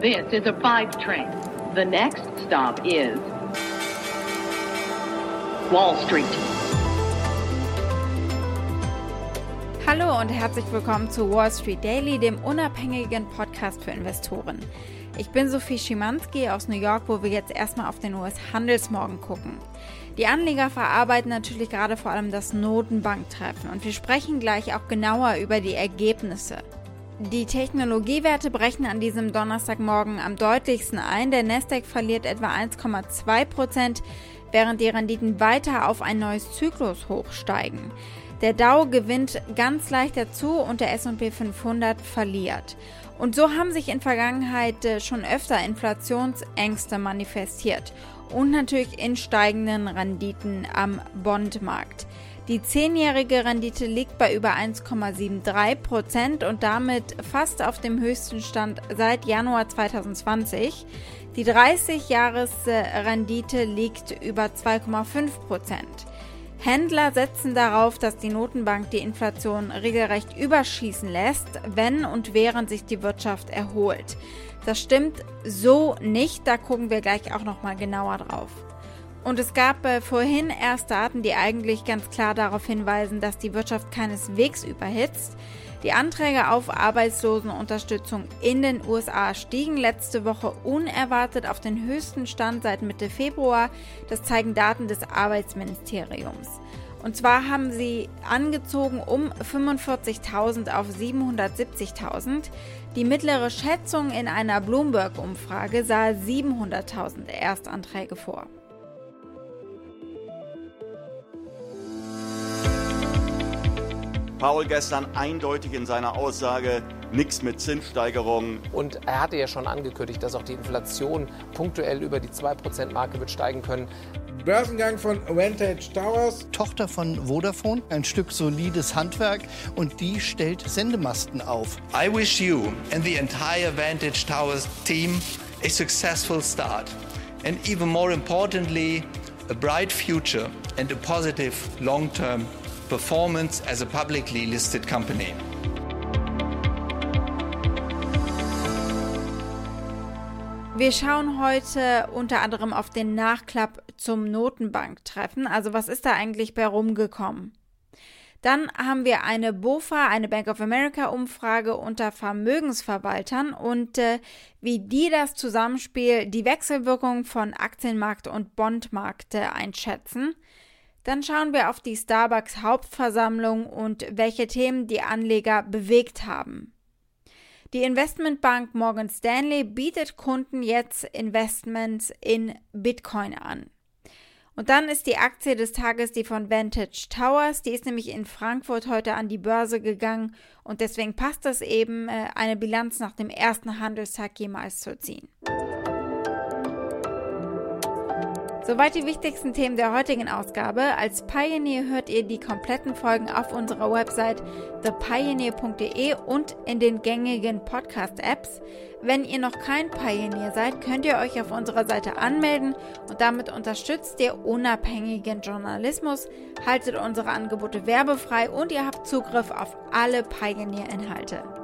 This is a five train. The next stop is Wall Street. Hallo und herzlich willkommen zu Wall Street Daily, dem unabhängigen Podcast für Investoren. Ich bin Sophie Schimanski aus New York, wo wir jetzt erstmal auf den US-Handelsmorgen gucken. Die Anleger verarbeiten natürlich gerade vor allem das Notenbanktreffen und wir sprechen gleich auch genauer über die Ergebnisse. Die Technologiewerte brechen an diesem Donnerstagmorgen am deutlichsten ein. Der Nasdaq verliert etwa 1,2 Prozent, während die Renditen weiter auf ein neues Zyklushoch steigen. Der Dow gewinnt ganz leicht dazu und der S&P 500 verliert. Und so haben sich in Vergangenheit äh, schon öfter Inflationsängste manifestiert und natürlich in steigenden Renditen am Bondmarkt. Die zehnjährige Rendite liegt bei über 1,73 Prozent und damit fast auf dem höchsten Stand seit Januar 2020. Die 30-Jahres-Rendite liegt über 2,5 Prozent. Händler setzen darauf, dass die Notenbank die Inflation regelrecht überschießen lässt, wenn und während sich die Wirtschaft erholt. Das stimmt so nicht, da gucken wir gleich auch noch mal genauer drauf. Und es gab äh, vorhin erst Daten, die eigentlich ganz klar darauf hinweisen, dass die Wirtschaft keineswegs überhitzt. Die Anträge auf Arbeitslosenunterstützung in den USA stiegen letzte Woche unerwartet auf den höchsten Stand seit Mitte Februar. Das zeigen Daten des Arbeitsministeriums. Und zwar haben sie angezogen um 45.000 auf 770.000. Die mittlere Schätzung in einer Bloomberg-Umfrage sah 700.000 Erstanträge vor. Paul gestern eindeutig in seiner Aussage, nichts mit Zinssteigerungen. Und er hatte ja schon angekündigt, dass auch die Inflation punktuell über die 2%-Marke wird steigen können. Börsengang von Vantage Towers. Tochter von Vodafone, ein Stück solides Handwerk und die stellt Sendemasten auf. I wish you and the entire Vantage Towers team a successful start and even more importantly a bright future and a positive long-term performance as a publicly listed company. Wir schauen heute unter anderem auf den Nachklapp zum Notenbanktreffen. Also was ist da eigentlich bei rumgekommen? Dann haben wir eine BOFA, eine Bank of America Umfrage unter Vermögensverwaltern und äh, wie die das Zusammenspiel, die Wechselwirkung von Aktienmarkt und Bondmarkt äh, einschätzen. Dann schauen wir auf die Starbucks Hauptversammlung und welche Themen die Anleger bewegt haben. Die Investmentbank Morgan Stanley bietet Kunden jetzt Investments in Bitcoin an. Und dann ist die Aktie des Tages die von Vantage Towers. Die ist nämlich in Frankfurt heute an die Börse gegangen und deswegen passt das eben, äh, eine Bilanz nach dem ersten Handelstag jemals zu ziehen. Soweit die wichtigsten Themen der heutigen Ausgabe. Als Pioneer hört ihr die kompletten Folgen auf unserer Website thepioneer.de und in den gängigen Podcast-Apps. Wenn ihr noch kein Pioneer seid, könnt ihr euch auf unserer Seite anmelden und damit unterstützt ihr unabhängigen Journalismus, haltet unsere Angebote werbefrei und ihr habt Zugriff auf alle Pioneer-Inhalte.